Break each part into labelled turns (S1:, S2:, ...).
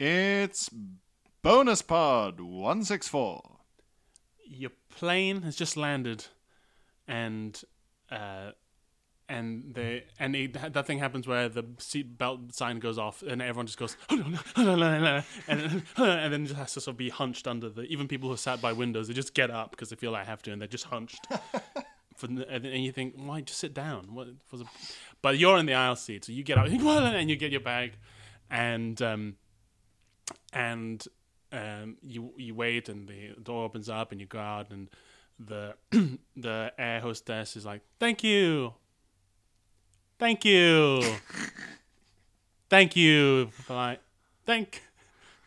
S1: It's bonus pod 164.
S2: Your plane has just landed, and uh, and they and it, that thing happens where the seatbelt sign goes off, and everyone just goes, and and then just has to sort of be hunched under the. Even people who sat by windows, they just get up because they feel like I have to, and they're just hunched. For, and you think, why just sit down? What was? But you're in the aisle seat, so you get up and you get your bag, and um, and um, you you wait, and the door opens up, and you go out, and the the air hostess is like, "Thank you, thank you, thank you, bye, thank,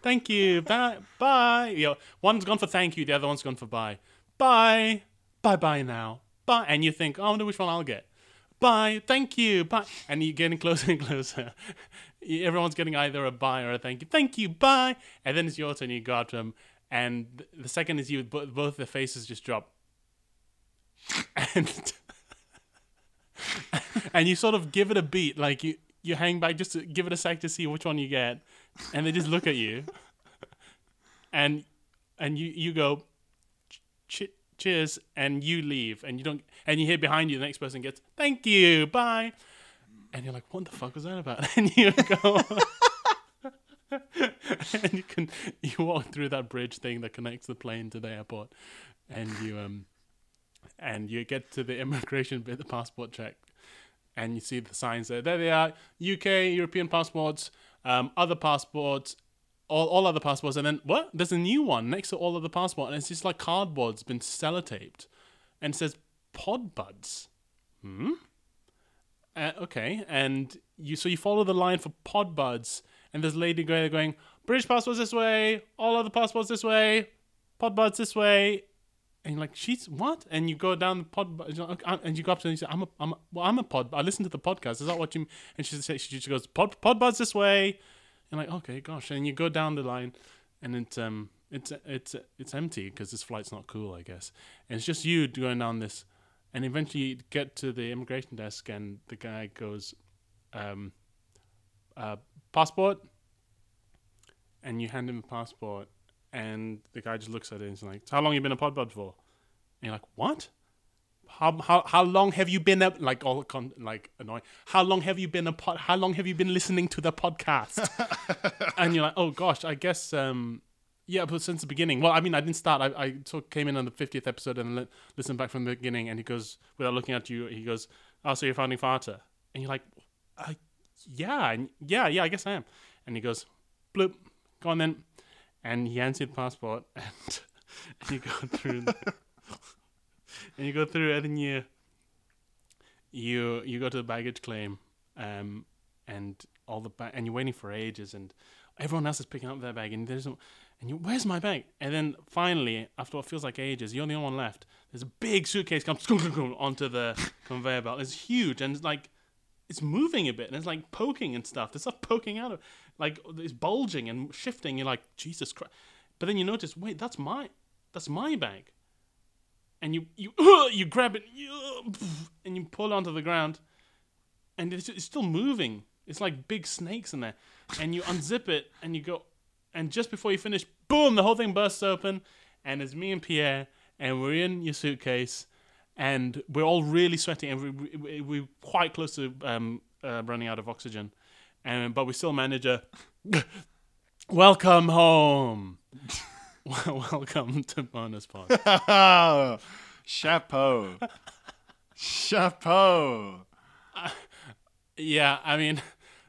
S2: thank you, bye, bye." You know, one's gone for thank you, the other one's gone for bye, bye, bye, bye now, bye, and you think, oh, "I wonder which one I'll get." Bye, thank you, bye, and you're getting closer and closer. Everyone's getting either a bye or a thank you, thank you, bye, and then it's your turn. You go up to them, and the second is you, both their faces just drop and and you sort of give it a beat, like you you hang back just to give it a sec to see which one you get, and they just look at you, and and you you go, cheers, and you leave, and you don't, and you hear behind you the next person gets thank you, bye, and you're like, what the fuck was that about? And you go. and you can you walk through that bridge thing that connects the plane to the airport, and you um and you get to the immigration bit, the passport check, and you see the signs there. There they are: UK, European passports, um, other passports, all, all other passports, and then what? There's a new one next to all of the passport, and it's just like cardboard's been sellotaped, and says Pod Buds. Hmm. Uh, okay, and you so you follow the line for Pod Buds, and there's lady going going British passports this way, all other passports this way, Pod Buds this way, and you're like, she's what? And you go down the pod, and you go up to her and you say, I'm a, I'm a, well, I'm a pod. I listen to the podcast. Is that what you? And she says, she, she goes, pod, pod buds this way. And like, okay, gosh. And you go down the line, and it's um, it's it's it's empty because this flight's not cool, I guess. And it's just you going down this, and eventually you get to the immigration desk, and the guy goes, um, uh, passport. And you hand him the passport, and the guy just looks at it and he's like, "How long you been a podbud for?" And you're like, "What? How how how long have you been a like all con- like annoying? How long have you been a pod? How long have you been listening to the podcast?" and you're like, "Oh gosh, I guess um." Yeah, but since the beginning. Well, I mean, I didn't start. I, I of came in on the 50th episode and li- listened back from the beginning. And he goes, without looking at you, he goes, "Oh, so you're founding father?" And you're like, I, "Yeah, and yeah, yeah, I guess I am." And he goes, "Bloop, go on then." and he hands you the passport, and, and you go through, the, and you go through, and then you you you go to the baggage claim, um, and all the ba- and you're waiting for ages, and everyone else is picking up their bag, and there's no, and you where's my bag? And then finally, after what feels like ages, you're the only one left. There's a big suitcase comes onto the conveyor belt. It's huge, and it's like it's moving a bit, and it's like poking and stuff. There's stuff poking out of like it's bulging and shifting. You're like Jesus Christ, but then you notice, wait, that's my that's my bag, and you you you grab it and you pull it onto the ground, and it's, it's still moving. It's like big snakes in there, and you unzip it and you go, and just before you finish, boom, the whole thing bursts open, and it's me and Pierre, and we're in your suitcase, and we're all really sweating, and we, we, are quite close to um, uh, running out of oxygen and but we still manage a welcome home. welcome to bonus pod.
S1: Chapeau. Chapeau.
S2: Uh, yeah, I mean,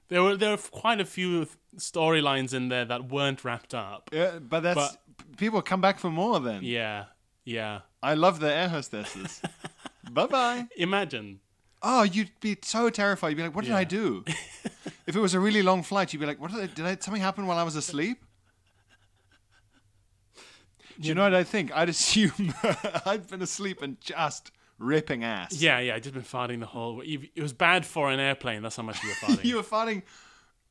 S2: there were there were quite a few storylines in there that weren't wrapped up.
S1: Yeah, but that's but, people come back for more then.
S2: Yeah, yeah.
S1: I love the air hostesses. bye bye.
S2: Imagine
S1: Oh, you'd be so terrified. You'd be like, "What did yeah. I do?" if it was a really long flight, you'd be like, "What did I, did I, something happen while I was asleep?" Do you know what I think? I'd assume I'd been asleep and just ripping ass.
S2: Yeah, yeah. I'd just been farting the whole way. It was bad for an airplane. That's how much you were farting.
S1: you were farting.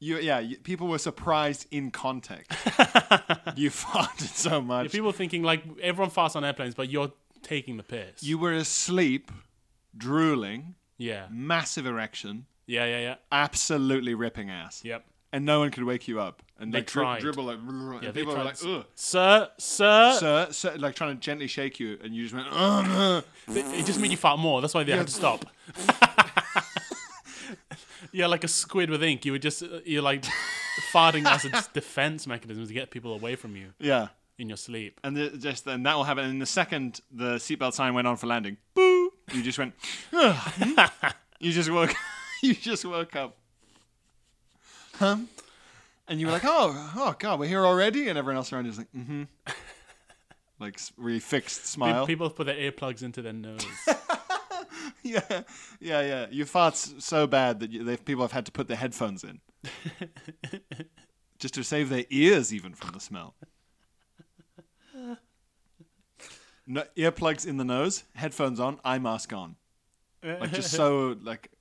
S1: You, yeah, you, people were surprised in context. you farted so much.
S2: Yeah, people thinking like everyone farts on airplanes, but you're taking the piss.
S1: You were asleep, drooling,
S2: yeah.
S1: Massive erection.
S2: Yeah, yeah, yeah.
S1: Absolutely ripping ass.
S2: Yep.
S1: and no one could wake you up. And
S2: They tried.
S1: dribble like,
S2: Yeah,
S1: and people were
S2: tried
S1: like, ugh.
S2: Sir, sir,
S1: Sir, sir, like trying to gently shake you, and you just went, ugh.
S2: It just made you fart more. That's why they had to stop. yeah, like a squid with ink. You were just uh, you're like farting as a defense mechanism to get people away from you
S1: yeah.
S2: in your sleep.
S1: And the, just then that will happen. And the second the seatbelt sign went on for landing, boo! You just went. "Ugh." you just woke. you just woke up. Huh? And you were like, oh, oh God, we're here already, and everyone else around you was like, mm-hmm, like s- really fixed
S2: Pe-
S1: smile.
S2: People put their earplugs into their nose.
S1: yeah, yeah, yeah. You fart so bad that you, people have had to put their headphones in, just to save their ears even from the smell. No, earplugs in the nose, headphones on, eye mask on, like just so like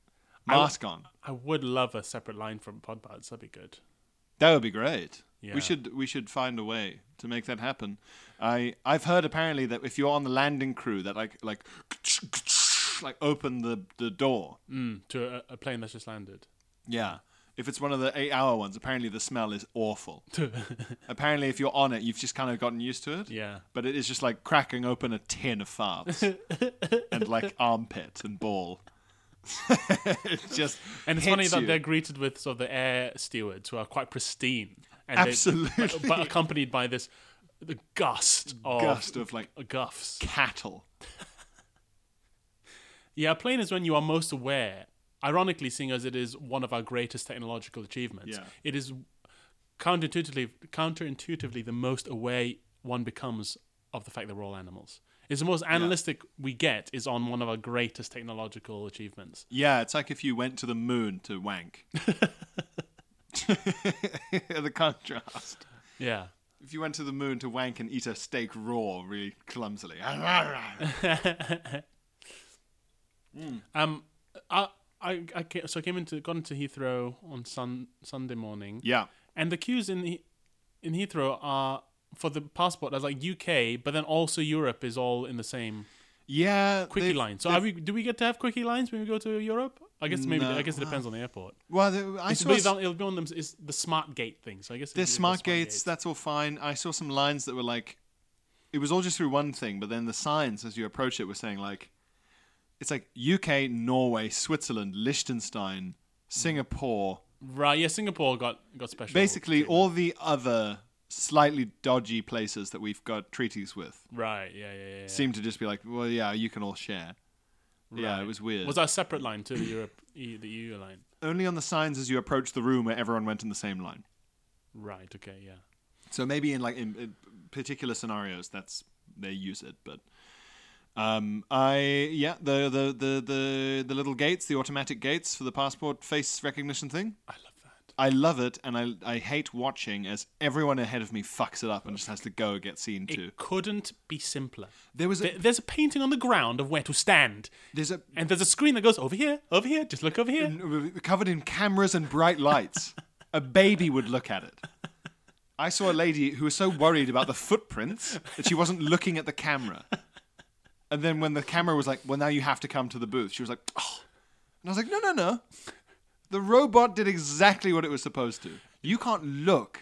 S1: mask on.
S2: I would love a separate line from Podbuds. That'd be good.
S1: That would be great.
S2: Yeah.
S1: We should we should find a way to make that happen. I I've heard apparently that if you're on the landing crew, that like like like open the the door.
S2: Mm, to a, a plane that's just landed.
S1: Yeah. If it's one of the eight hour ones, apparently the smell is awful. apparently, if you're on it, you've just kind of gotten used to it.
S2: yeah.
S1: But it is just like cracking open a tin of farts and like armpit and ball. just
S2: And it's funny
S1: hits
S2: that they're greeted with sort of the air stewards who are quite pristine. And they-
S1: Absolutely.
S2: but, but accompanied by this the gust of
S1: gust of like
S2: guffs.
S1: cattle.
S2: Yeah, a plane is when you are most aware. Ironically, seeing as it is one of our greatest technological achievements,
S1: Yeah.
S2: it is counterintuitively, counterintuitively the most aware one becomes of the fact that we're all animals. It's the most animalistic we get is on one of our greatest technological achievements.
S1: Yeah, it's like if you went to the moon to wank. the contrast.
S2: Yeah.
S1: If you went to the moon to wank and eat a steak raw really clumsily.
S2: Um, I, I, I so I came into got into Heathrow on sun Sunday morning.
S1: yeah.
S2: And the queues in He- in Heathrow are for the passport as like UK, but then also Europe is all in the same
S1: Yeah.
S2: quickie line. So we? Do we get to have quickie lines when we go to Europe? I guess maybe.
S1: No.
S2: I guess it depends on the airport.
S1: Well, the, I
S2: It's,
S1: saw
S2: it'll, be on them. Is the smart gate thing? So I guess
S1: the
S2: it's the
S1: smart gates, that's all fine. I saw some lines that were like, it was all just through one thing, but then the signs as you approach it were saying like, it's like UK, Norway, Switzerland, Liechtenstein, Singapore,
S2: right. Yeah, Singapore got got special.
S1: basically
S2: treatment.
S1: all the other slightly dodgy places that we've got treaties with
S2: Right. Yeah. Yeah. Yeah.
S1: seem to just be like, well, yeah, you can all share. Yeah, it was weird.
S2: Was that a separate line to the Europe, E- the EU line?
S1: Only on the signs as you approach the room where everyone went in the same line.
S2: Right. Okay. Yeah.
S1: So maybe in like in, in particular scenarios, that's they use it. But um, I yeah, the, the the the the little gates, the automatic gates for the passport face recognition thing.
S2: I love that.
S1: I love it, and I I hate watching as everyone ahead of me fucks it up and just has to go get seen to.
S2: It couldn't be simpler.
S1: There was a
S2: There- There's a painting on the ground of where to stand,
S1: there's a
S2: and there's a screen that goes over here, over here. Just look over here.
S1: covered in cameras and bright lights. a baby would look at it. I saw a lady who was so worried about the footprints that she wasn't looking at the camera. And then when the camera was like, "Well, now you have to come to the booth," she was like, "Oh," and I was like, "No, no, no." The robot did exactly what it was supposed to. You can't look.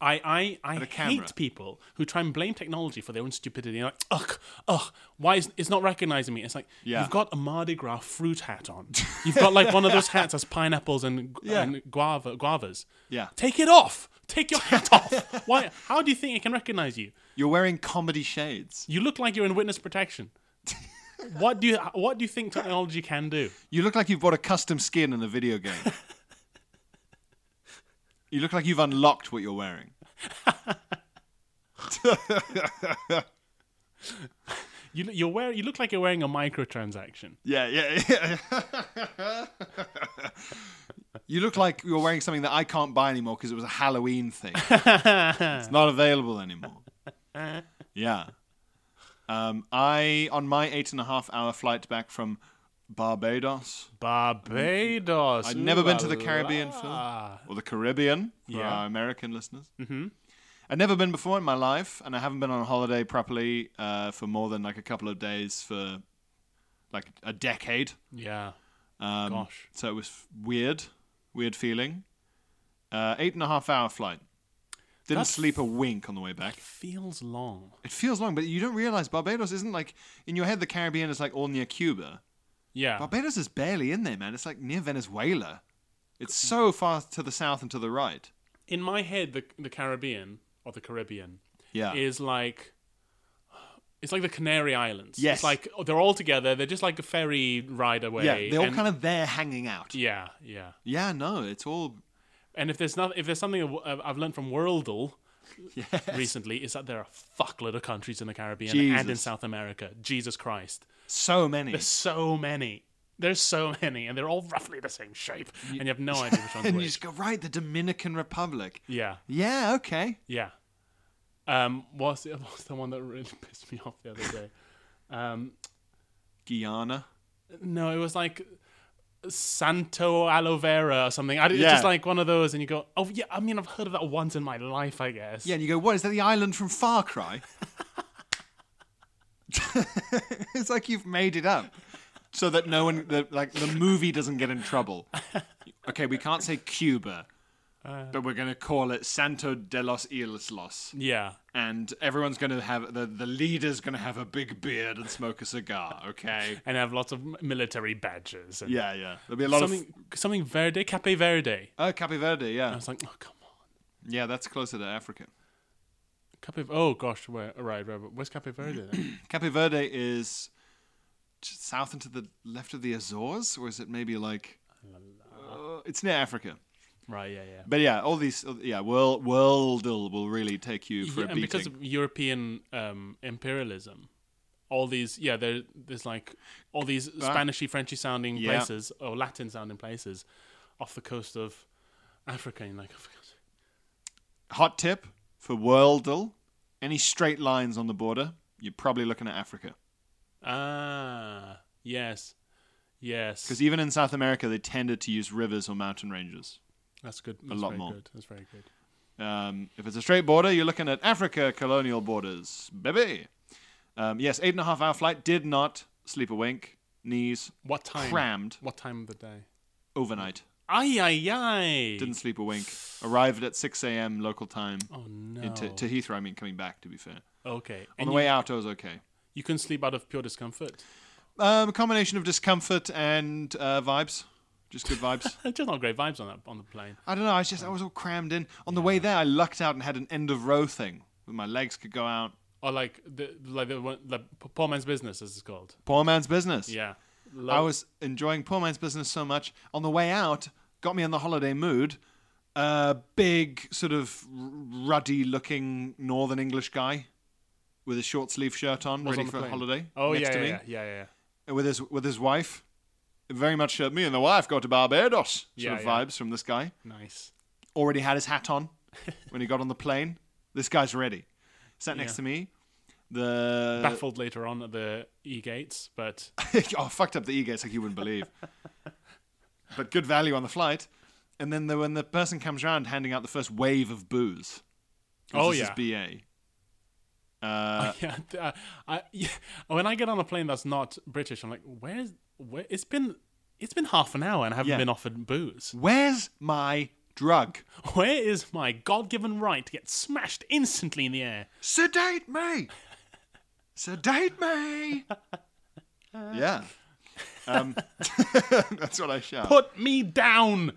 S2: I I, I hate people who try and blame technology for their own stupidity. Like, ugh, ugh, why is it's not recognizing me? It's like
S1: Yeah.
S2: you've got a Mardi Gras fruit hat on. You've got like one of those hats that's pineapples and,
S1: Yeah.
S2: and guava guavas.
S1: Yeah.
S2: Take it off. Take your hat off. Why? How do you think it can recognize you?
S1: You're wearing comedy shades.
S2: You look like you're in witness protection. what do you What do you think technology can do?
S1: You look like you've bought a custom skin in a video game. you look like you've unlocked what you're wearing.
S2: You you're wear, You look like you're wearing a microtransaction.
S1: Yeah, yeah, yeah. you look like you're wearing something that I can't buy anymore because it was a Halloween thing. it's not available anymore. Yeah. Um, I on my eight and a half hour flight back from Barbados
S2: Barbados.
S1: I'd never
S2: Ooh
S1: been to the Caribbean. Phil. or the Caribbean for
S2: Yeah.
S1: our American listeners. Mm-hmm. I'd never been before in my life, and I haven't been on a holiday properly uh, for more than like a couple of days for like a decade.
S2: Yeah.
S1: Um,
S2: Gosh.
S1: So it was weird, weird feeling. Uh, eight and a half hour flight. Didn't
S2: That's-
S1: sleep a wink on the way back.
S2: Feels long.
S1: It feels long, but you don't realize Barbados isn't like in your head. The Caribbean is like all near Cuba.
S2: Yeah.
S1: Barbados is barely in there, man. It's like near Venezuela. It's so far to the south and to the right.
S2: In my head, the the Caribbean or the Caribbean
S1: Yeah.
S2: is like it's like the Canary Islands.
S1: Yes.
S2: It's like they're all together. They're just like a ferry ride away.
S1: yeah, they're all
S2: and-
S1: kind of there hanging out.
S2: Yeah, yeah.
S1: Yeah, no, it's all.
S2: And if there's not, if there's something I've- learned from Worldle recently, is that there are a fuckload of countries in the Caribbean and in South America. Jesus Christ,
S1: So many.
S2: there's so many. There's so many, and they're all roughly the same shape, and you have no idea which one's
S1: and you just go, right, the Dominican Republic.
S2: Yeah,
S1: Yeah, okay.
S2: yeah. Um, what's the, what's the one that really pissed me off the other day? Um,
S1: Guyana.
S2: no, it was like Santo Aloe Vera or something. I, It's just like one of those, and you go, oh yeah. I mean, I've heard of that once in my life, I guess.
S1: Yeah, and you go, what, is that the island from Far Cry? it's like you've made it up so that no one, the, like, the movie doesn't get in trouble. Okay, we can't say Cuba, but we're going to call it Santo de los Islos.
S2: yeah.
S1: And everyone's going to have, the, the leader's going to have a big beard and smoke a cigar, okay?
S2: and have lots of military badges. And
S1: Yeah, yeah. There'll be a lot
S2: something something Verde, Cape Verde.
S1: Oh, Cape Verde, yeah.
S2: I was like, oh come on,
S1: Yeah, that's closer to Africa.
S2: Cape. Oh gosh, where right, right. Where's Cape Verde then?
S1: Cape Verde is south and to the left of the Azores, or is it maybe like uh, it's near Africa?
S2: Right, yeah, yeah.
S1: But yeah, all these yeah, world worldle will really take you for
S2: yeah
S1: a
S2: and because of European um, imperialism, all these yeah, there there's like all these Spanishy, Frenchy sounding
S1: Yeah.
S2: places or Latin sounding places off the coast of Africa. And like, oh, for God's sake.
S1: Hot tip for worldle: any straight lines on the border, you're probably looking at Africa.
S2: ah, yes, yes,
S1: Because even in South America, they tended to use rivers or mountain ranges.
S2: That's good. That's
S1: lot
S2: very
S1: more.
S2: Good. That's very good.
S1: Um, if it's a straight border, you're looking at Africa colonial borders, baby. Um, yes, eight and a half hour flight. Did not sleep a wink. Knees
S2: What time?
S1: crammed
S2: What time of the day?
S1: overnight.
S2: Ay ay ay!
S1: Didn't sleep a wink. Arrived at 6 a.m. local time
S2: oh no.
S1: into to Heathrow. I mean, coming back to be fair.
S2: okay.
S1: On
S2: And
S1: the
S2: you,
S1: way out, I was okay.
S2: you couldn't sleep out of pure discomfort.
S1: Um, a combination of discomfort and uh, vibes, just good vibes.
S2: Just not great vibes on that on the plane.
S1: I don't know. I was just I was all crammed in. On the way there, I lucked out and had an end of row thing where my legs could go out.
S2: Or like the like the one the poor man's business as it's called.
S1: Poor man's business.
S2: Yeah.
S1: I was enjoying poor man's business so much. On the way out, got me in the holiday mood. A big, sort of ruddy-looking Northern English guy with a short sleeve shirt on,
S2: Was
S1: ready
S2: on the
S1: for a
S2: plane.
S1: holiday.
S2: Oh
S1: next
S2: yeah,
S1: to
S2: yeah,
S1: me,
S2: yeah, yeah, yeah, yeah.
S1: with his with his wife. Very much uh, me and the wife go to Barbados sort
S2: Yeah,
S1: of
S2: yeah.
S1: vibes from this guy.
S2: Nice.
S1: Already had his hat on when he got on the plane. This guy's ready. Sat next
S2: Yeah.
S1: to me. The
S2: Baffled later on at the e gates, but
S1: oh, fucked up the e-gates like you wouldn't believe. but good value on the flight. And then the, when the person comes around handing out the first wave of booze. 'cause
S2: Oh,
S1: this
S2: yeah.
S1: is BA. Uh,
S2: yeah, th- uh, I, yeah, when I get on a plane that's not British, I'm like, where's where? It's been it's been half an hour and I haven't
S1: Yeah.
S2: been offered booze.
S1: where's my drug?
S2: Where is my God-given right to get smashed instantly in the air?
S1: Sedate me! Sedate me! yeah. Um, that's what I shout.
S2: Put me down,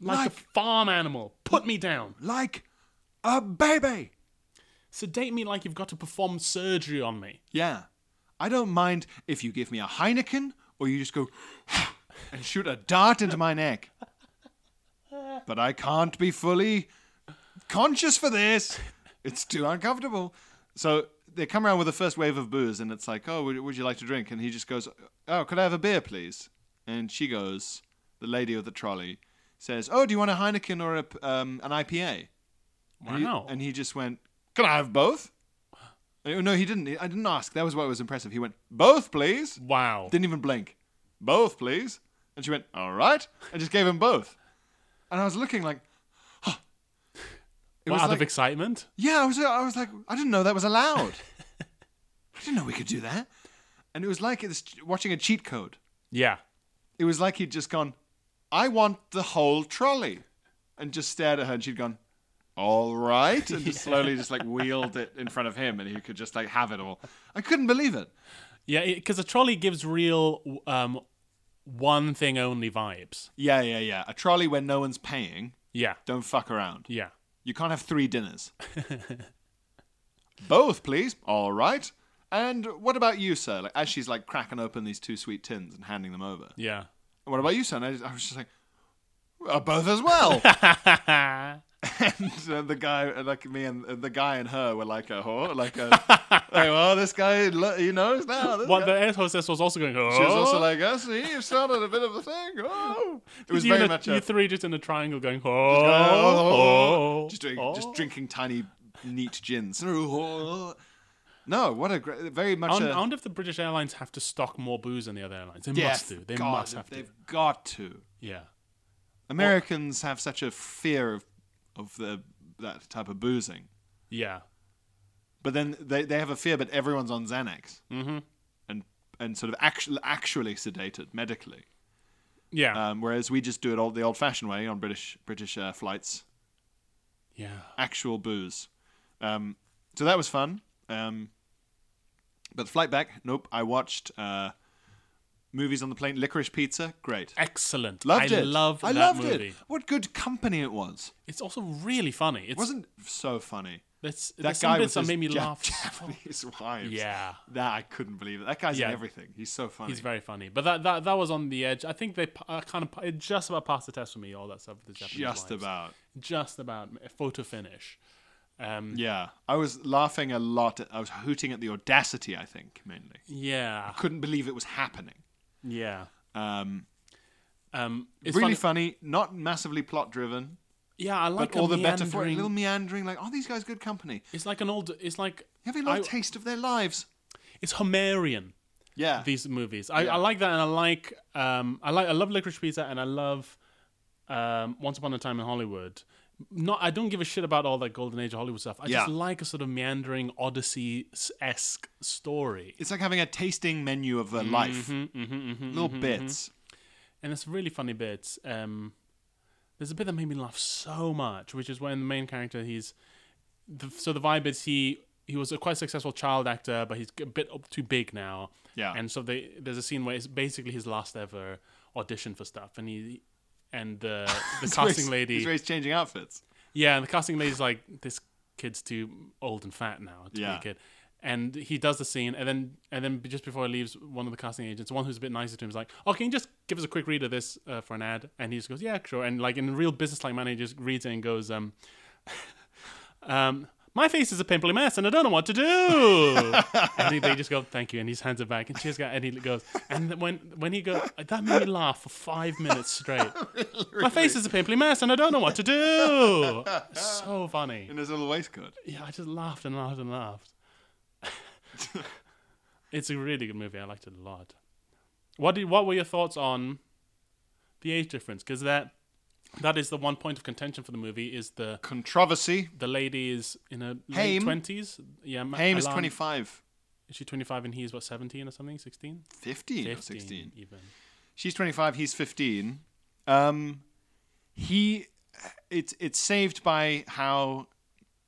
S2: like,
S1: Like-
S2: a farm animal. Put me down.
S1: like a baby!
S2: Sedate me like you've got to perform surgery on me.
S1: Yeah. I don't mind if you give me a Heineken or you just go and shoot a dart into my neck. But I can't be fully conscious for this. It's too uncomfortable. So they come around with the first wave of booze and it's like, oh, would, would you like to drink? And he just goes, oh, could I have a beer, please? And she goes, the lady with the trolley says, oh, do you want a Heineken or a, um, an IPA? And he-
S2: Wow.
S1: and he just went, can I have both? Uh, No, he didn't. I didn't ask. That was what was impressive. He went, both, please.
S2: Wow.
S1: Didn't even blink. Both, please. And she went, all right. And just gave him both. And I was looking like, huh. It
S2: What,
S1: was
S2: out
S1: like,
S2: of excitement?
S1: yeah, I was, I was like, I didn't know that was allowed. I didn't know we could do that. And it was like it was watching a cheat code.
S2: Yeah.
S1: It was like he'd just gone, I want the whole trolley. and just stared at her, and she'd gone, "All right," and just slowly just like wheeled it in front of him, and he could just like have it all. I couldn't believe it.
S2: Yeah, because a trolley gives real um, one thing only vibes.
S1: Yeah, yeah, yeah. A trolley where no one's paying.
S2: Yeah,
S1: Don't fuck around.
S2: yeah.
S1: You can't have three dinners. Both, please. All right. And what about you, sir? Like as she's like cracking open these two sweet tins and handing them over.
S2: Yeah.
S1: What about you, sir? And I, I was just like, well, both as well. and uh, the guy, uh, like me, and uh, the guy and her were like a whore, like a, like, well, this guy, he knows now.
S2: What
S1: guy.
S2: the air hostess was also going. Oh.
S1: She was also like, "I see, you started a bit of a thing." Oh, it was
S2: you,
S1: very
S2: a-
S1: much
S2: you
S1: a,
S2: three just in a triangle going. Oh,
S1: oh,
S2: oh,
S1: just doing,
S2: oh.
S1: just drinking tiny, neat gins. No, what a great, very much
S2: I wonder,
S1: a
S2: I wonder if the British Airlines have to stock more booze than the other airlines. They
S1: Yeah,
S2: must do. They
S1: God,
S2: must have to.
S1: They've got to.
S2: Yeah.
S1: Americans have such a fear of of the that type of boozing,
S2: Yeah.
S1: but then they, they have a fear, but everyone's on Xanax
S2: Mm-hmm.
S1: and and sort of actually actually sedated medically.
S2: Yeah.
S1: Um, whereas we just do it all the old-fashioned way on British British uh, flights,
S2: yeah.
S1: actual booze. Um, so that was fun. Um, but the flight back, nope. I watched uh, movies on the plane. Licorice Pizza, great.
S2: Excellent.
S1: Loved
S2: I
S1: it.
S2: loved
S1: I
S2: that
S1: loved
S2: movie.
S1: it. What good company it was.
S2: It's also really funny. It's
S1: It wasn't so funny.
S2: It's,
S1: That
S2: some
S1: guy
S2: bits that made me
S1: Ja-
S2: laugh.
S1: Japanese wives.
S2: Yeah.
S1: That I couldn't believe it. That guy's
S2: Yeah.
S1: in everything. He's so funny.
S2: He's very funny, but that that, that was on the edge. I think they uh, kind of it just about passed the test for me. All that stuff with the Japanese
S1: just
S2: wives.
S1: about.
S2: just about photo finish. Um,
S1: Yeah. I was laughing a lot. At, I was hooting at the audacity, I think, mainly.
S2: yeah, I
S1: Couldn't believe it was happening.
S2: Yeah.
S1: Um,
S2: Um, it's
S1: really
S2: funny.
S1: funny. not massively plot driven,
S2: Yeah, I like
S1: but all the better for it. A little meandering, like, are these guys good company.
S2: It's like an old. It's like
S1: Having a little
S2: I-
S1: taste of their lives.
S2: it's Homerian.
S1: Yeah.
S2: These movies, I,
S1: Yeah.
S2: I like that, and I like um, I like I love Licorice Pizza, and I love um, Once Upon a Time in Hollywood. Not, I don't give a shit about all that golden age of Hollywood stuff. I just like a sort of meandering Odyssey esque story.
S1: it's like having a tasting menu of a life.
S2: Mm-hmm,
S1: Little bits.
S2: and it's really funny bits. Um, there's a bit that made me laugh so much, which is when the main character he's the, so the vibe is he he was a quite successful child actor, but he's a bit up too big now.
S1: Yeah.
S2: and so they, there's a scene where it's basically his last ever audition for stuff, and he and the the
S1: always-
S2: casting lady,
S1: He's always changing outfits.
S2: yeah, and the casting lady's like, this kid's too old and fat now to
S1: Yeah.
S2: be a kid. And he does the scene, and then and then just before he leaves, one of the casting agents, one who's a bit nicer to him, is like, "Oh, can you just give us a quick read of this uh, for an ad?" And he just goes, "Yeah, sure." And like in real business-like manner, he just reads it and goes, um, um, "My face is a pimply mess, and I don't know what to do." and he, they just go, "Thank you," and he just hands it back, and cheers, guy. And he goes, and when when he goes, that made me laugh for five minutes straight. My face is a pimply mess, and I don't know what to do. so funny.
S1: In his little waistcoat.
S2: Yeah, I just laughed and laughed and laughed. it's a really good movie. I liked it a lot. What did what were your thoughts on the age difference? Because that that is the one point of contention for the movie. Is the
S1: Controversy.
S2: the lady is in her late
S1: Haim.
S2: twenties? Yeah, Ma-
S1: Haim is
S2: Alan-
S1: 25.
S2: Is she twenty five and he is what seventeen or something? 16?
S1: 15 or
S2: 15
S1: 16.
S2: even.
S1: She's 25, he's 15. Um, he, it's, it's saved by how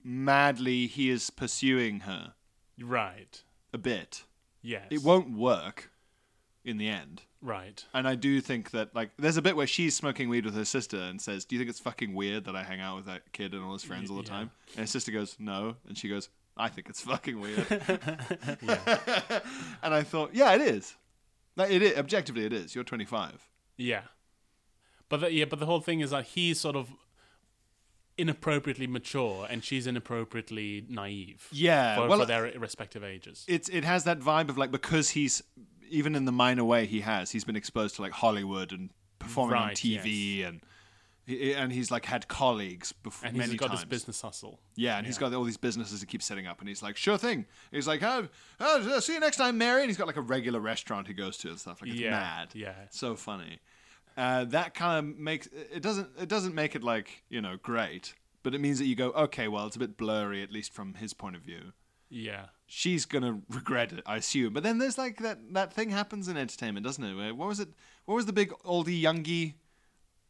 S1: madly he is pursuing her
S2: Right.
S1: a bit.
S2: Yes.
S1: It won't work in the end.
S2: Right.
S1: And I do think that, like, there's a bit where she's smoking weed with her sister and says, Do you think it's fucking weird that I hang out with that kid and all his friends all the
S2: yeah.
S1: time? And his sister goes, No. And she goes, I think it's fucking weird.
S2: Yeah.
S1: and I thought, Yeah, it is. Like, it is. Objectively, it is. You're 25.
S2: Yeah, but the, yeah, but the whole thing is that he's sort of inappropriately mature and she's inappropriately naive.
S1: Yeah,
S2: for,
S1: well,
S2: for their respective ages.
S1: it's it has that vibe of like because he's even in the minor way he has he's been exposed to like Hollywood and performing on
S2: Right,
S1: TV and and he's like had colleagues before
S2: and he's
S1: many
S2: got
S1: times.
S2: this business hustle.
S1: Yeah, and he's got all these businesses he keeps setting up, and he's like, "Sure thing." He's like, oh, oh, "See you next time, Mary." And he's got like a regular restaurant he goes to and stuff. Like it's
S2: Yeah,
S1: mad.
S2: yeah.
S1: so funny. Uh, that kind of makes it doesn't it doesn't make it like you know great, but it means that you go, okay, well, it's a bit blurry at least from his point of view
S2: Yeah,
S1: she's gonna regret it, I assume. But then there's like that that thing happens in entertainment, doesn't it? Where- What was it? What was the big oldie youngie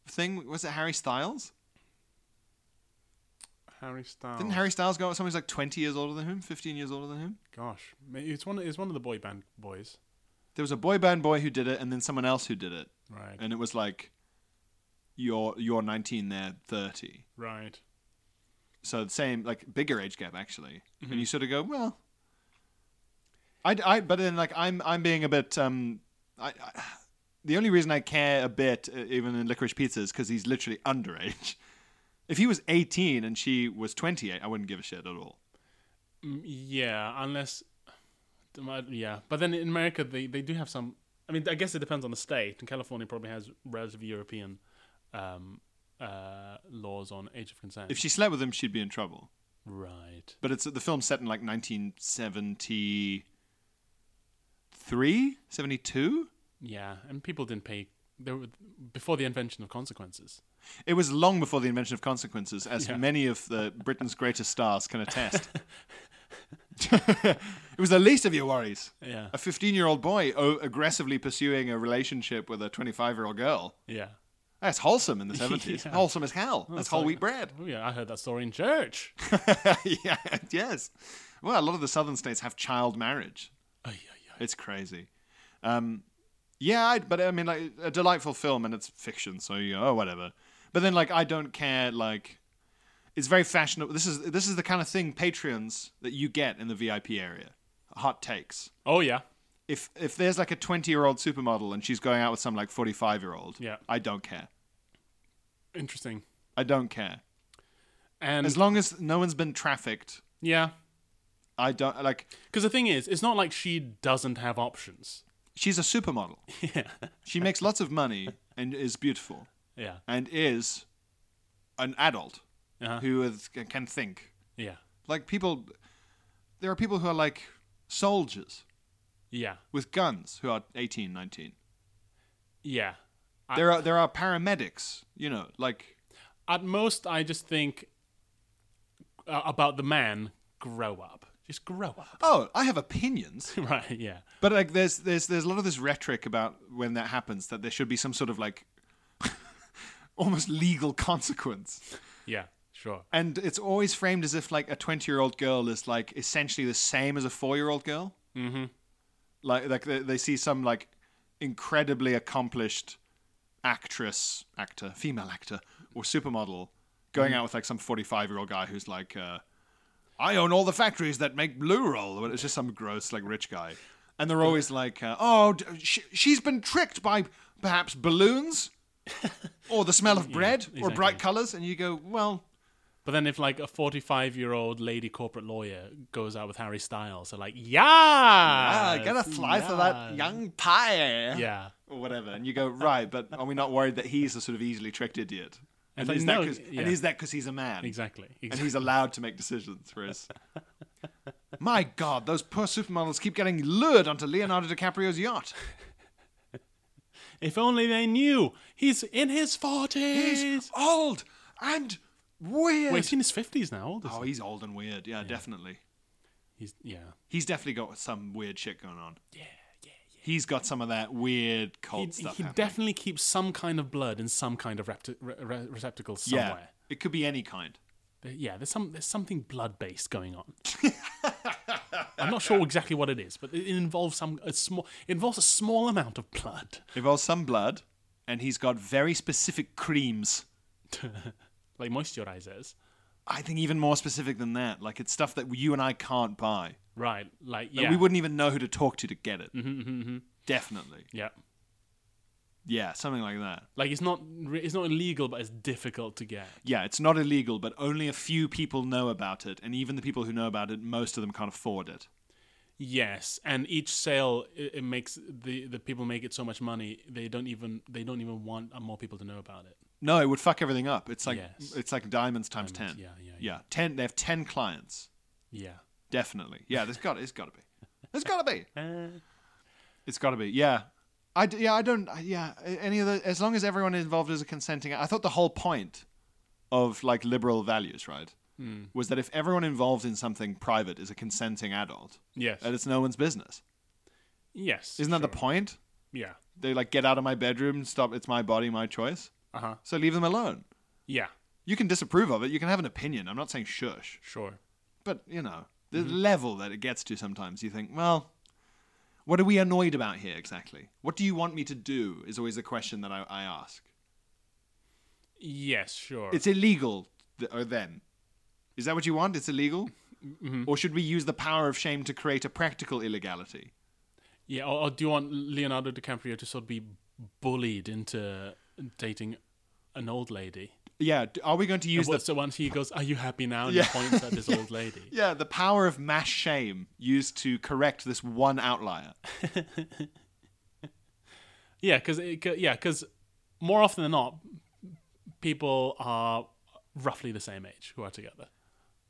S1: thing? Was it Harry Styles?
S2: Harry Styles.
S1: Didn't Harry Styles go out with someone who's like 20 years older than him, 15 years older than him?
S2: Gosh, maybe it's one. It's one of the boy band boys,
S1: There was a boy band boy who did it, and then someone else who did it,
S2: right?
S1: and it was like, you're you're 19, they're 30.
S2: right.
S1: So the same, like bigger age gap actually,
S2: Mm-hmm.
S1: and you sort of go, well, I, I but then like I'm I'm being a bit um, I, I the only reason I care a bit uh, even in Licorice Pizza is because he's literally underage. If he was 18 and she was 28, I wouldn't give a shit at all.
S2: Mm, Yeah, unless, yeah. But then in America, they they do have some. I mean, I guess it depends on the state. And California probably has relatively European um, uh, laws on age of consent.
S1: If she slept with him, she'd be in trouble.
S2: right.
S1: But it's the film's set in like 1973, 72.
S2: Yeah, and people didn't pay. There were before the invention of consequences.
S1: It was long before the invention of consequences, as
S2: Yeah.
S1: many of the Britain's greatest stars can attest. it was the least of your worries.
S2: Yeah,
S1: A 15 year old boy o- aggressively pursuing a relationship with a 25 year old girl.
S2: yeah.
S1: That's wholesome in the 70s.
S2: Yeah.
S1: Wholesome as hell. That's whole
S2: like-
S1: wheat bread.
S2: Oh yeah, I heard that story in church.
S1: yeah, yes. Well, a lot of the southern states have child marriage.
S2: Ay, ay, ay.
S1: It's crazy. Um, yeah, I, but I mean, like a delightful film, and it's fiction, so you go, oh, whatever. But then, like, I don't care. Like, it's very fashionable. This is this is the kind of thing Patreons that you get in the VIP area. Hot takes.
S2: Oh yeah,
S1: If if there's like a twenty year old supermodel and she's going out with some like forty five year old,
S2: Yeah.
S1: I don't care.
S2: interesting.
S1: I don't care
S2: And
S1: as long as no one's been trafficked.
S2: yeah,
S1: I don't like.
S2: because the thing is, it's not like she doesn't have options.
S1: She's a supermodel.
S2: yeah,
S1: She makes lots of money and is beautiful
S2: yeah,
S1: and is an adult
S2: uh-huh.
S1: who is, can think.
S2: yeah,
S1: Like people, there are people who are like soldiers
S2: yeah,
S1: with guns who are 18, 19.
S2: yeah. I-
S1: There are there are paramedics, you know, like
S2: At most, I just think uh, about the man. Grow up. Just grow up.
S1: oh, I have opinions.
S2: right. Yeah.
S1: But like there's there's there's a lot of this rhetoric about when that happens that there should be some sort of like almost legal consequence.
S2: Yeah. Sure.
S1: And it's always framed as if like a 20-year-old girl is like essentially the same as a 4-year-old girl.
S2: Mm-hmm.
S1: Like like they, they see some like incredibly accomplished actress actor female actor or supermodel going out with like some 45 year old guy who's like uh, i own all the factories that make blue roll or it's just some gross like rich guy. And they're always like uh, oh d- sh- she's been tricked by perhaps balloons or the smell of bread or
S2: exactly.
S1: bright colors. And you go well
S2: But then if like a 45 year old lady corporate lawyer goes out with Harry Styles, they're like, yeah,
S1: ah, gotta fly for that young pie
S2: Yeah.
S1: or whatever, and you go right, but are we not worried that he's a sort of easily tricked idiot?
S2: And
S1: And, is,
S2: no,
S1: that 'cause-
S2: yeah.
S1: and is that because he's a man?
S2: Exactly.
S1: And he's allowed to make decisions, for whereas, my God, those poor supermodels keep getting lured onto Leonardo DiCaprio's yacht.
S2: If only they knew he's in his 40s.
S1: He's old and weird.
S2: Well, he's in his 50s now. Old is
S1: oh,
S2: he?
S1: he's old and weird. Yeah, definitely.
S2: He's, yeah.
S1: He's definitely got some weird shit going on.
S2: Yeah, yeah, yeah.
S1: He's got some of that weird
S2: He,
S1: cult stuff.
S2: he
S1: happening.
S2: definitely keeps some kind of blood in some kind of repti- re- re- receptacle
S1: yeah,
S2: somewhere.
S1: it could be any kind.
S2: There- Yeah, there's some there's something blood based going on. I'm not sure exactly what it is, but it involves some a small involves a small amount of blood,
S1: Involves some blood, and he's got very specific creams.
S2: like moisturizers.
S1: I think even more specific than that. Like it's stuff that you and I can't buy.
S2: Right, like
S1: Like,
S2: yeah,
S1: We wouldn't even know who to talk to to get it.
S2: Mhm, mhm, mhm.
S1: Definitely.
S2: yeah.
S1: Yeah, something like that.
S2: Like it's not it's not illegal, but it's difficult to get.
S1: Yeah, it's not illegal, but only a few people know about it, and even the people who know about it, most of them can't afford it.
S2: Yes, and each sale it, it makes the the people make it so much money they don't even they don't even want uh, more people to know about it.
S1: No, it would fuck everything up. It's like
S2: Yes.
S1: it's like diamonds times
S2: Diamonds,
S1: ten.
S2: yeah, yeah,
S1: yeah. Ten. They have ten clients.
S2: Yeah.
S1: Definitely. Yeah, there's got. It's got to be. There's got to be.
S2: Uh,
S1: It's got to be. Yeah. I yeah I don't yeah any of the as long as everyone involved is a consenting I thought the whole point of like liberal values right
S2: Hmm.
S1: was that if everyone involved in something private is a consenting adult
S2: yes.
S1: that it's no one's business
S2: yes.
S1: isn't that the point
S2: Yeah.
S1: they like get out of my bedroom stop it's my body my choice
S2: Uh huh.
S1: so leave them alone
S2: Yeah.
S1: You can disapprove of it. You can have an opinion. I'm not saying shush,
S2: Sure.
S1: but you know the level that it gets to. Sometimes you think, well, what are we annoyed about here exactly? What do you want me to do? Is always the question that I, I ask.
S2: Yes, sure.
S1: It's illegal, th- or then. Is that what you want? It's illegal?
S2: Mm-hmm.
S1: Or should we use the power of shame to create a practical illegality?
S2: yeah, or, or do you want Leonardo DiCaprio to sort of be bullied into dating an old lady?
S1: Yeah, are we going to use
S2: Well,
S1: the
S2: so once he goes, "Are you happy now?" and
S1: Yeah.
S2: he points at this old lady.
S1: yeah the power of mass shame used to correct this one outlier?
S2: Yeah, because yeah, because more often than not, people are roughly the same age who are together.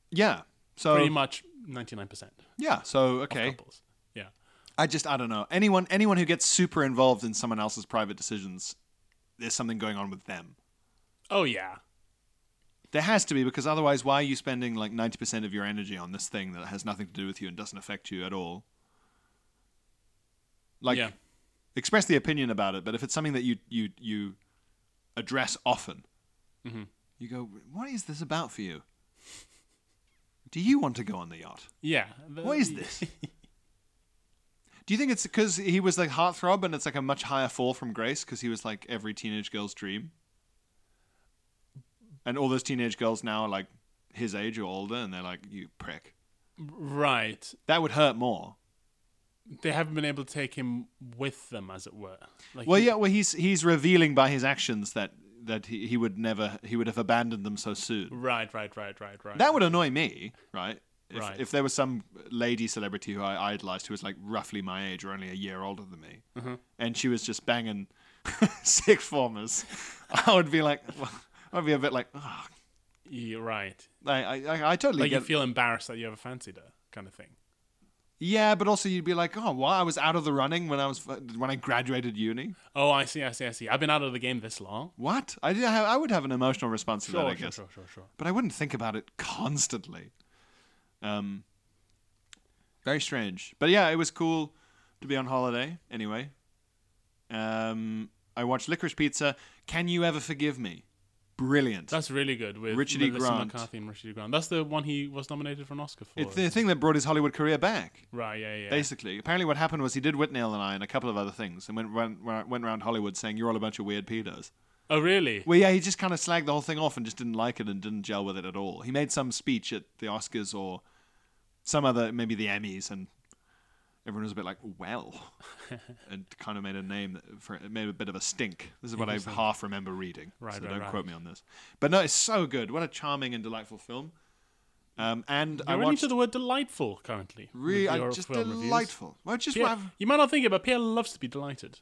S1: Yeah. So
S2: Pretty much ninety nine percent
S1: yeah. So okay.
S2: couples. Yeah.
S1: I just I don't know anyone anyone who gets super involved in someone else's private decisions. There's something going on with them.
S2: Oh yeah.
S1: There has to be because otherwise, why are you spending like ninety percent of your energy on this thing that has nothing to do with you and doesn't affect you at all? Like,
S2: yeah.
S1: express the opinion about it, but if it's something that you you you address often,
S2: Mhm.
S1: you go, "What is this about for you? Do you want to go on the yacht?
S2: Yeah. The-
S1: What is this?" Do you think it's because he was like heartthrob and it's like a much higher fall from grace because he was like every teenage girl's dream? And all those teenage girls now are like his age or older and they're like, you prick.
S2: Right.
S1: That would hurt more.
S2: They haven't been able to take him with them, as it were. Like
S1: Well,
S2: he-
S1: yeah, well, he's he's revealing by his actions that that he, he would never he would have abandoned them so soon.
S2: Right. Right. Right. Right. Right.
S1: That would annoy me, right? If,
S2: Right.
S1: if there was some lady celebrity who I idolized who was like roughly my age or only a year older than me,
S2: Mm-hmm.
S1: and she was just banging six formers, I would be like, well, I'd be a bit like, oh,
S2: Yeah, right.
S1: I, I, I- I totally
S2: Like you feel embarrassed that you ever fancied her, kind of thing.
S1: yeah, but also you'd be like, oh, well, I was out of the running when I was when I graduated uni.
S2: Oh, I see. I see. I see. I've been out of the game this long.
S1: What? I I would have an emotional response to that, I
S2: sure,
S1: guess.
S2: sure, sure, sure.
S1: but I wouldn't think about it constantly. Um, very strange, but yeah, it was cool to be on holiday. Anyway, um, I watched Licorice Pizza. Can you ever forgive me? Brilliant.
S2: That's really good with
S1: Richard E.
S2: Melissa
S1: Grant.
S2: McCarthy and Richard E. Grant. That's the one he was nominated for an Oscar for.
S1: it's the thing that brought his Hollywood career back.
S2: right. Yeah. Yeah.
S1: Basically, apparently, what happened was he did Withnail and I and a couple of other things, and went went, went around Hollywood saying you're all a bunch of weird pedos.
S2: Oh, really?
S1: Well, yeah, he just kind of slagged the whole thing off and just didn't like it and didn't gel with it at all. He made some speech at the Oscars or some other, maybe the Emmys, and everyone was a bit like, "Well," and kind of made a name that for it made a bit of a stink. This is what I half remember reading,
S2: Right,
S1: so
S2: right,
S1: don't
S2: right.
S1: quote me on this. But no, it's so good. What a charming and delightful film. Um, and I
S2: You're running
S1: watched
S2: to the word delightful currently.
S1: really
S2: your
S1: just delightful. Well, just
S2: Pierre, you might not think it, but Pierre loves to be delighted.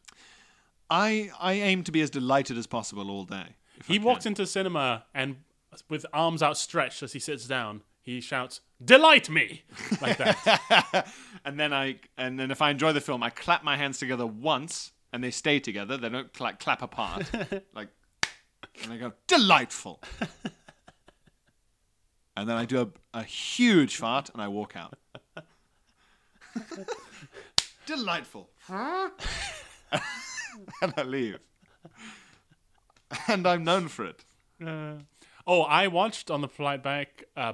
S1: I I aim to be as delighted as possible all day. I
S2: He walks into cinema and, with arms outstretched as he sits down, he shouts, "Delight me!" like that.
S1: and then I and then if I enjoy the film, I clap my hands together once, and they stay together. They don't cla clap apart, like, and I go delightful. and then I do a, a huge fart, and I walk out. delightful, and I leave. And I'm known for it.
S2: Uh, oh, I watched on the flight back uh,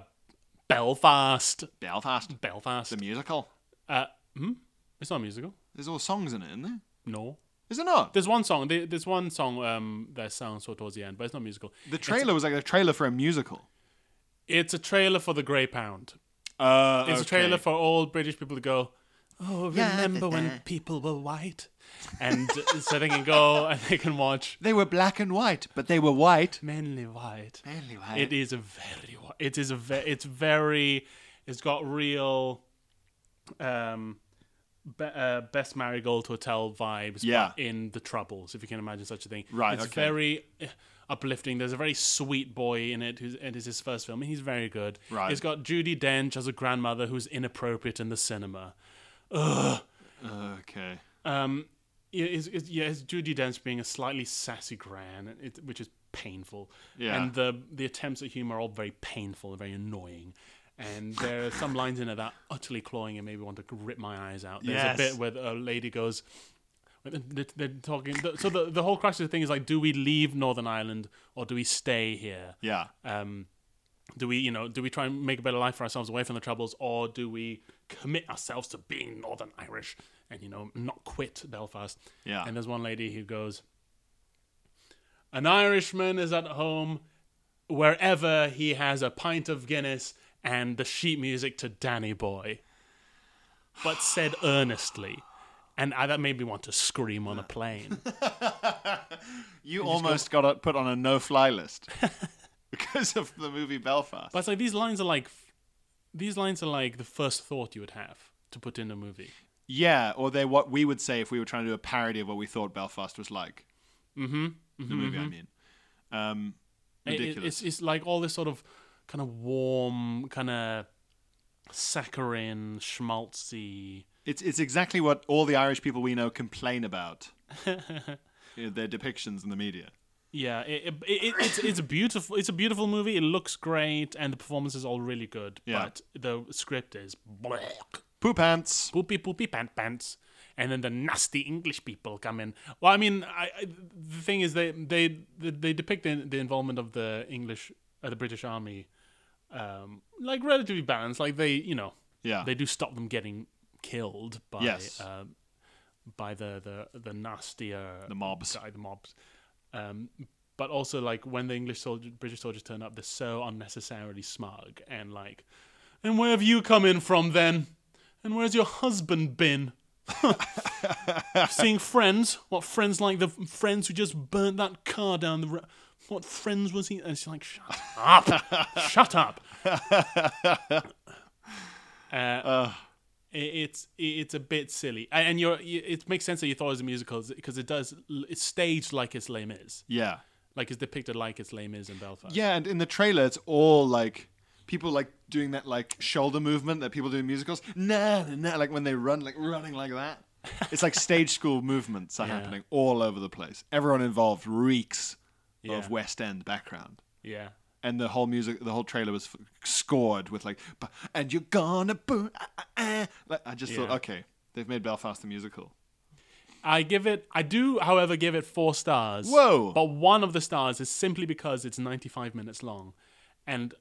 S2: Belfast.
S1: Belfast,
S2: Belfast.
S1: the musical.
S2: Uh, hmm? It's not a musical.
S1: There's all songs in it, isn't there?
S2: No.
S1: Is it not?
S2: There's one song. there- There's one song um, that sounds so towards the end, but it's not musical.
S1: The trailer was like a trailer for a musical.
S2: It's a trailer for the Grey Pound.
S1: Uh,
S2: It's a trailer for old British people to go. Oh, remember when people were white, and so they can go and they can watch
S1: They were black and white, but they were white.
S2: mainly white.
S1: Mainly white.
S2: It is a very. whi- It is a. Ve- it's very. It's got real. Um, be, uh, best marigold hotel vibes.
S1: Yeah.
S2: but in the troubles, if you can imagine such a thing.
S1: Right,
S2: It's
S1: okay.
S2: very uh, uplifting. There's a very sweet boy in it, who's it is his first film, and he's very good.
S1: Right.
S2: It's got Judi Dench as a grandmother who's inappropriate in the cinema. Ugh.
S1: Okay.
S2: Um, is, it's, yeah, it's Judi Dench being a slightly sassy gran, it, which is painful.
S1: Yeah.
S2: And the the attempts at humor are all very painful and very annoying. And there are some lines in it that are utterly cloying and maybe want to rip my eyes out. There's
S1: Yes.
S2: a bit where a lady goes, They're, they're talking. So the the whole crisis thing is like, do we leave Northern Ireland or do we stay here?
S1: Yeah.
S2: Um, do we, you know, do we try and make a better life for ourselves away from the troubles, or do we commit ourselves to being Northern Irish and you know not quit Belfast?
S1: Yeah.
S2: And there's one lady who goes, "An Irishman is at home wherever he has a pint of Guinness and the sheet music to Danny Boy," but said earnestly. And I, that made me want to scream on a plane.
S1: You almost got put on a no-fly list because of the movie Belfast.
S2: But it's like these lines are like, these lines are like the first thought you would have to put in a movie.
S1: Yeah, or they're what we would say if we were trying to do a parody of what we thought Belfast was like.
S2: Mm-hmm.
S1: The movie, I mean. Um,
S2: It- it-
S1: ridiculous.
S2: it's it's like all this sort of kind of warm, kind of saccharine, schmaltzy.
S1: It's it's exactly what all the Irish people we know complain about. You know, their depictions in the media.
S2: Yeah, it, it, it, it's it's a beautiful it's a beautiful movie. It looks great, and the performance is all really good.
S1: Yeah.
S2: But the script is black.
S1: Poo pants.
S2: poopy poopy pant pants and then the nasty english people come in well i mean I, I, the thing is they they they depict the, the involvement of the english uh, the british army um like relatively balanced like they you know
S1: Yeah.
S2: they do stop them getting killed by
S1: Yes.
S2: um, by the the the nastier
S1: The mobs.
S2: guy the mobs um but also like when the english soldier british soldiers turn up they're so unnecessarily smug and like and where have you come in from then and where's your husband been? Seeing friends? What friends like the friends who just burnt that car down the road what friends was he and it's like shut up. Shut up. Uh, it, it's it's a bit silly, and you're you- it makes sense that you thought it was a musical because it does it's staged like it's Les Mis,
S1: Yeah.
S2: like it's depicted like it's Les Mis in Belfast.
S1: Yeah, and in the trailer, it's all like people like doing that like shoulder movement that people do in musicals. Nah, nah, like when they run, like running like that. It's like stage school movements are
S2: Yeah.
S1: happening all over the place. Everyone involved reeks
S2: Yeah.
S1: of West End background.
S2: yeah,
S1: And the whole music, the whole trailer was f- scored with like, "Bu- and you're gonna boo. ah, ah, ah." Like, I just thought, okay, they've made Belfast the musical.
S2: I give it. I do, however, give it four stars.
S1: Whoa.
S2: But one of the stars is simply because it's 95 minutes long, and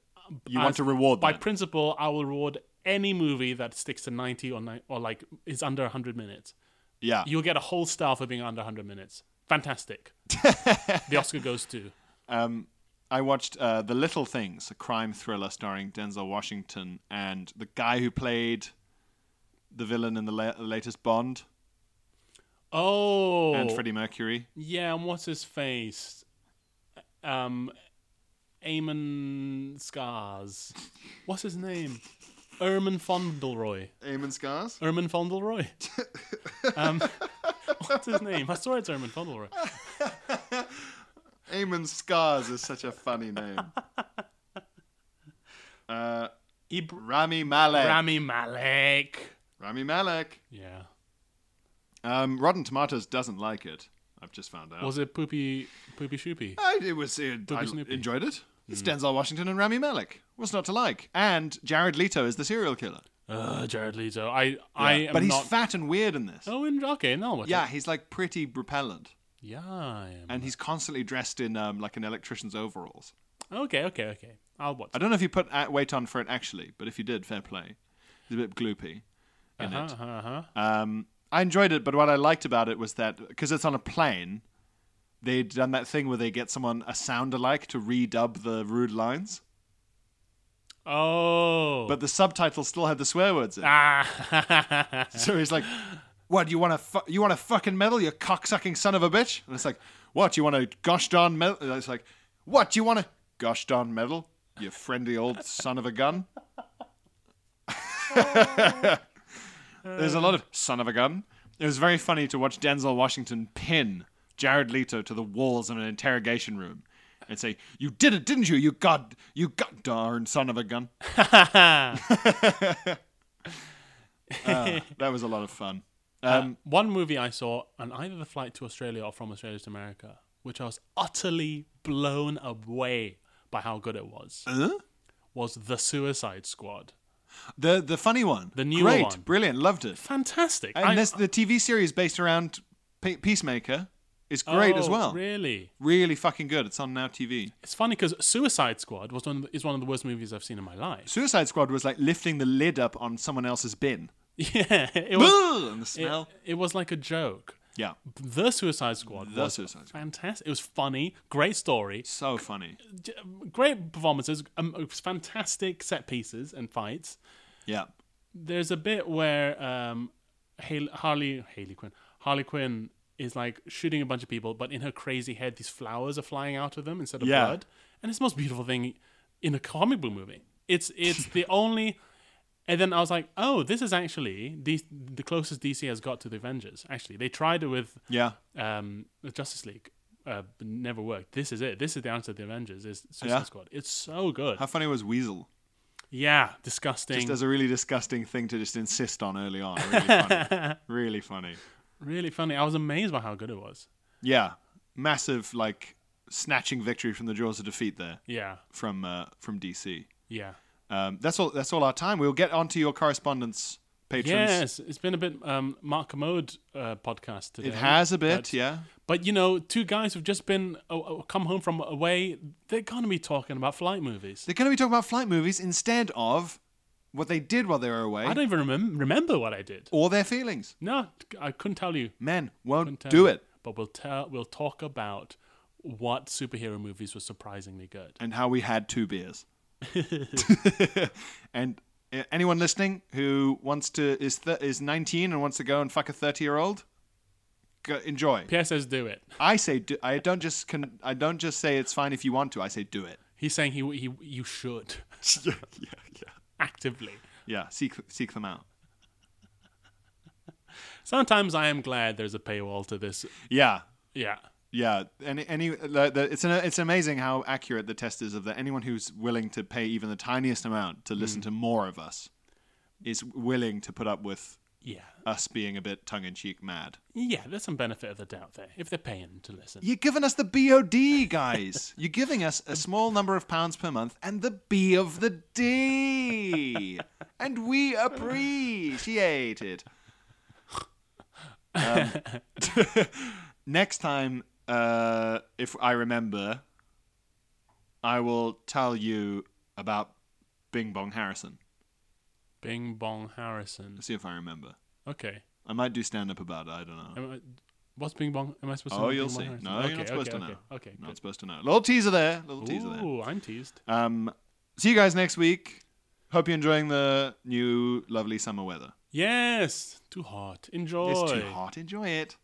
S1: You want to reward
S2: by
S1: that.
S2: principle, I will reward any movie that sticks to 90 or ni- or like is under 100 minutes.
S1: Yeah.
S2: You'll get a whole star for being under 100 minutes. Fantastic. the Oscar goes to.
S1: Um, I watched uh, The Little Things, a crime thriller starring Denzel Washington and the guy who played the villain in the la- latest Bond
S2: Oh,
S1: and Freddie Mercury.
S2: yeah. And what's his face? Um, Eamon Scars. What's his name? Erman Fauntleroy.
S1: Eamon Scars?
S2: Erman Fauntleroy. um, what's his name? I swear it's Erman Fauntleroy.
S1: Eamon Scars is such a funny name. Uh,
S2: Ib-
S1: Rami Malek.
S2: Rami Malek.
S1: Rami Malek.
S2: Yeah.
S1: Um, Rotten Tomatoes doesn't like it. I've just found out.
S2: Was it Poopy Poopy Shoopy?
S1: I, it was. It, I
S2: Snoopy.
S1: enjoyed it. It's Denzel Washington and Rami Malek. What's not to like? And Jared Leto is the serial killer.
S2: Uh, Jared Leto. I I am
S1: but he's
S2: not.
S1: fat and weird in this.
S2: oh, in, okay. No, what?
S1: Yeah, he's like pretty repellent,
S2: Yeah, I am.
S1: and he's constantly dressed in um, like an electrician's overalls.
S2: Okay, okay, okay. I'll watch.
S1: I don't know if you put uh, weight on for it actually, but if you did, fair play. He's a bit gloopy in
S2: Uh
S1: it.
S2: huh. Uh-huh.
S1: Um, I enjoyed it, but what I liked about it was that because it's on a plane, they'd done that thing where they get someone a sound alike to redub the rude lines,
S2: Oh.
S1: but the subtitles still had the swear words in.
S2: ah.
S1: So he's like, "What you want to fu- you want to fucking medal, you cocksucking son of a bitch?" And it's like, "What you want to gosh darn medal?" It's like, "What you want to gosh darn medal, you friendly old son of a gun?" There's a lot of son of a gun. It was very funny to watch Denzel Washington pin Jared Leto to the walls in an interrogation room and say, "You did it, didn't you? You god, you god darn son of a gun." Uh, that was a lot of fun. Um,
S2: One movie I saw on either the flight to Australia or from Australia to America, which I was utterly blown away by how good it was,
S1: huh?
S2: was The Suicide Squad.
S1: The the funny one,
S2: The one,
S1: great,
S2: one.
S1: brilliant, loved it.
S2: Fantastic.
S1: And
S2: I-
S1: this the TV series based around Pe- Peacemaker is great as
S2: Oh,
S1: well.
S2: Really?
S1: Really fucking good. It's on Now TV.
S2: It's funny because Suicide Squad was one of the, is one of the worst movies I've seen in my life.
S1: Suicide Squad was like lifting the lid up on someone else's bin.
S2: Yeah, it was.
S1: And the smell.
S2: it was like a joke.
S1: yeah.
S2: The Suicide Squad
S1: The
S2: was
S1: Suicide Squad.
S2: fantastic. It was funny, great story,
S1: So funny.
S2: great performances, um, fantastic set pieces and fights.
S1: Yeah.
S2: There's a bit where um, Hal- Harley Harley Quinn Harley Quinn is like shooting a bunch of people, but in her crazy head, these flowers are flying out of them instead of
S1: Yeah.
S2: blood, and it's the most beautiful thing in a comic book movie. It's it's the only. And then I was like, oh, this is actually the the closest DC has got to the Avengers. Actually, they tried it with
S1: Yeah.
S2: um, the Justice League, uh, never worked. This is it. This is the answer to the Avengers. Is Suicide
S1: Yeah.
S2: Squad? It's so good.
S1: How funny was Weasel?
S2: Yeah, disgusting.
S1: Just as a really disgusting thing to just insist on early on. Really funny. really funny.
S2: Really funny. I was amazed by how good it was.
S1: Yeah. Massive, like, snatching victory from the jaws of defeat there
S2: Yeah,
S1: from uh, from DC.
S2: yeah.
S1: Um, that's all. That's all our time. We'll get onto your correspondence, patrons.
S2: Yes, it's been a bit um, Mark Commode uh, podcast today.
S1: It has a bit,
S2: But,
S1: yeah.
S2: but you know, two guys who've just been uh, come home from away. They're gonna be talking about flight movies.
S1: They're going to be talking about flight movies instead of what they did while they were away
S2: I don't even remem- remember what I did.
S1: or their feelings.
S2: No, I couldn't tell you.
S1: Men won't
S2: Couldn't tell
S1: do
S2: you.
S1: it.
S2: But we'll tell. We'll talk about what superhero movies were surprisingly good.
S1: and how we had two beers. and uh, anyone listening who wants to is th- is 19 and wants to go and fuck a 30 year old, go, enjoy.
S2: Pierre says do it.
S1: I say do, I don't just con- I don't just say it's fine if you want to. I say do it.
S2: He's saying he he you should
S1: yeah, yeah, yeah.
S2: Actively.
S1: Yeah, seek seek them out.
S2: Sometimes I am glad there's a paywall to this.
S1: Yeah.
S2: Yeah.
S1: Yeah, any any the, the, it's an, it's amazing how accurate the test is of that. Anyone who's willing to pay even the tiniest amount to listen mm. to more of us is willing to put up with
S2: Yeah.
S1: Us being a bit tongue in cheek mad.
S2: Yeah, there's some benefit of the doubt there if they're paying to listen.
S1: You're giving us the BOD, guys. You're giving us a small number of pounds per month and the B of the D. and we appreciate it. Um, next time, uh, if I remember, I will tell you about Bing Bong Harrison.
S2: Bing Bong Harrison.
S1: Let's See if I remember.
S2: Okay.
S1: I might do stand up about it. I don't know.
S2: Am I, what's Bing Bong? Am I supposed to
S1: Oh,
S2: know
S1: you'll see. No,
S2: okay,
S1: you're not supposed
S2: okay,
S1: to know.
S2: Okay.
S1: Not
S2: good.
S1: supposed to know. Little teaser there. Little teaser there.
S2: Ooh, I'm teased.
S1: Um, see you guys next week. Hope you're enjoying the new lovely summer weather.
S2: Yes. Too hot. Enjoy.
S1: It's too hot. Enjoy it.